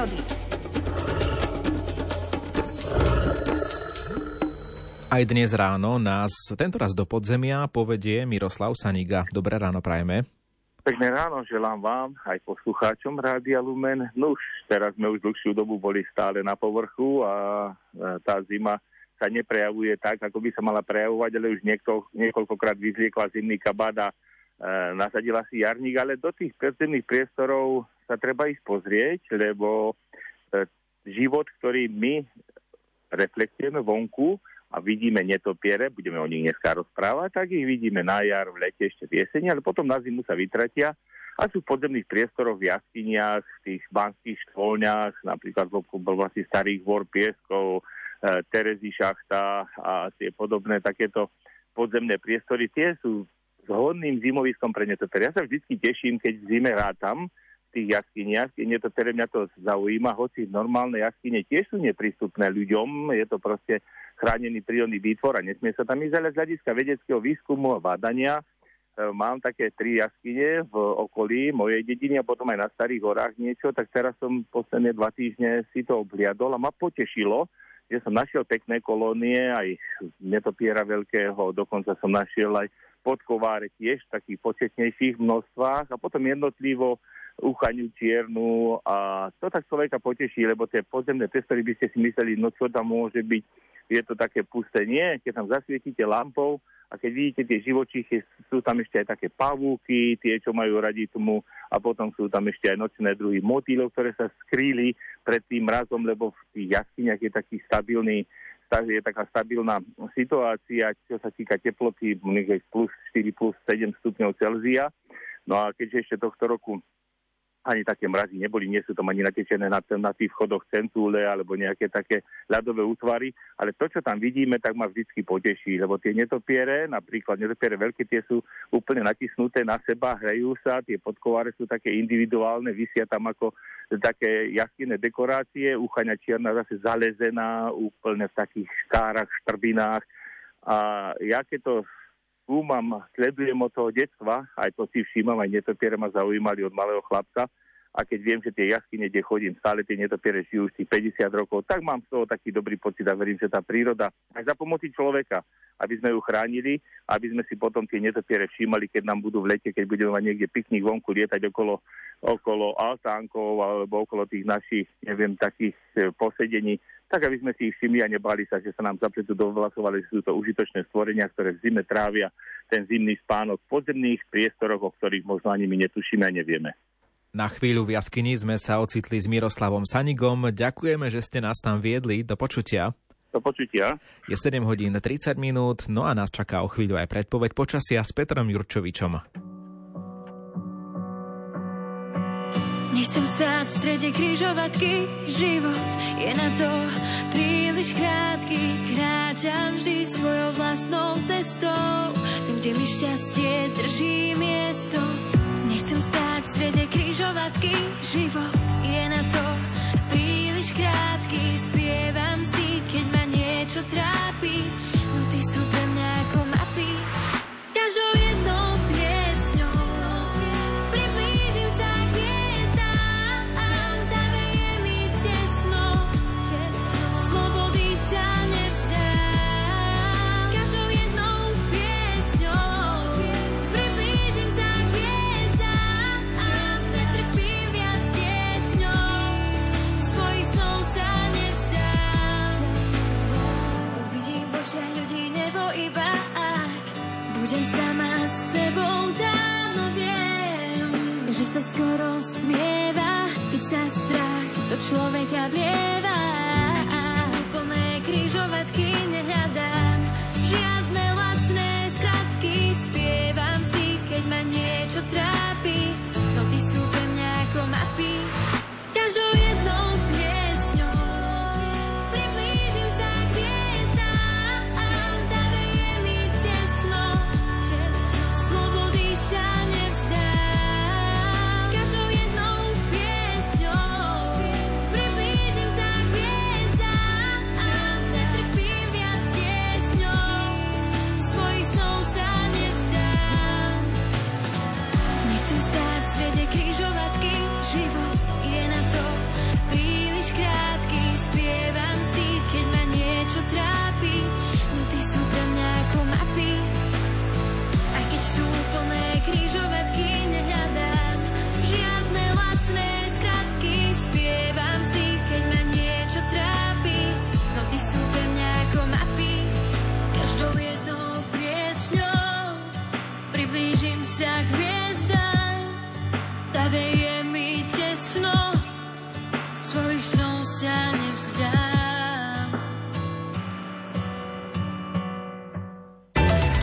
prírody. Aj dnes ráno nás tentoraz do podzemia povedie Miroslav Saniga. Dobré ráno prajme. Pekné ráno želám vám, aj poslucháčom Rádia Lumen. No už teraz sme už dlhšiu dobu boli stále na povrchu a tá zima sa neprejavuje tak, ako by sa mala prejavovať, ale už niekto, niekoľkokrát vyzliekla zimný kabát a e, nasadila si jarník, ale do tých podzemných priestorov sa treba ísť pozrieť, lebo e, život, ktorý my reflektujeme vonku, a vidíme netopiere, budeme o nich dneska rozprávať, tak ich vidíme na jar, v lete, ešte v jeseni, ale potom na zimu sa vytratia a sú v podzemných priestoroch, v jaskyniach, v tých banských štvoľniach, napríklad v oblasti starých vor, pieskov, e, Terezy šachta a tie podobné takéto podzemné priestory, tie sú zhodným zimoviskom pre netopiere. Ja sa vždy teším, keď v zime rátam, tých jaskyniach. Nie to teda mňa to zaujíma, hoci normálne jaskyne tiež sú neprístupné ľuďom, je to proste chránený prírodný výtvor a nesmie sa tam ísť, ale z hľadiska vedeckého výskumu a bádania e, mám také tri jaskyne v okolí mojej dediny a potom aj na Starých horách niečo, tak teraz som posledné dva týždne si to obhliadol a ma potešilo, že som našiel pekné kolónie, aj netopiera veľkého, dokonca som našiel aj podkováre tiež v takých početnejších množstvách a potom jednotlivo uchaniu čiernu a to tak človeka poteší, lebo tie podzemné priestory by ste si mysleli, no čo tam môže byť, je to také pusté. Nie, keď tam zasvietite lampou a keď vidíte tie živočíchy, sú tam ešte aj také pavúky, tie, čo majú radi tomu a potom sú tam ešte aj nočné druhy motýlov, ktoré sa skrýli pred tým mrazom, lebo v tých jaskyniach je taký stabilný je taká stabilná situácia, čo sa týka teploty, plus 4, plus 7 stupňov Celzia. No a keďže ešte tohto roku ani také mrazy neboli, nie sú tam ani natečené na, na tých vchodoch centúle alebo nejaké také ľadové útvary, ale to, čo tam vidíme, tak ma vždy poteší, lebo tie netopiere, napríklad netopiere veľké, tie sú úplne natisnuté na seba, hrejú sa, tie podkováre sú také individuálne, vysia tam ako také jaskinné dekorácie, uchania čierna zase zalezená, úplne v takých škárach, štrbinách. A ja keď to skúmam, sledujem od toho detstva, aj to si všímam, aj netopiere ma zaujímali od malého chlapca, a keď viem, že tie jaskyne, kde chodím, stále tie netopiere žijú už 50 rokov, tak mám z toho taký dobrý pocit a verím, že tá príroda aj za pomoci človeka, aby sme ju chránili, aby sme si potom tie netopiere všímali, keď nám budú v lete, keď budeme mať niekde piknik vonku, lietať okolo, okolo altánkov alebo okolo tých našich, neviem, takých e, posedení, tak aby sme si ich všimli a nebali sa, že sa nám zapletu do vlasov, ale sú to užitočné stvorenia, ktoré v zime trávia ten zimný spánok v podzemných priestoroch, o ktorých možno ani my netušíme a nevieme. Na chvíľu v jaskyni sme sa ocitli s Miroslavom Sanigom. Ďakujeme, že ste nás tam viedli. Do počutia. Do počutia. Je 7 hodín 30 minút, no a nás čaká o chvíľu aj predpoveď počasia s Petrom Jurčovičom. Nechcem stáť v strede križovatky, život je na to príliš krátky. Kráčam vždy svojou vlastnou cestou, tam, kde mi šťastie drží miesto. Nechcem stáť v strede križovatky, život sa skoro smieva, keď sa strach do človeka vlieva. Ak sú plné križovatky, nehľadá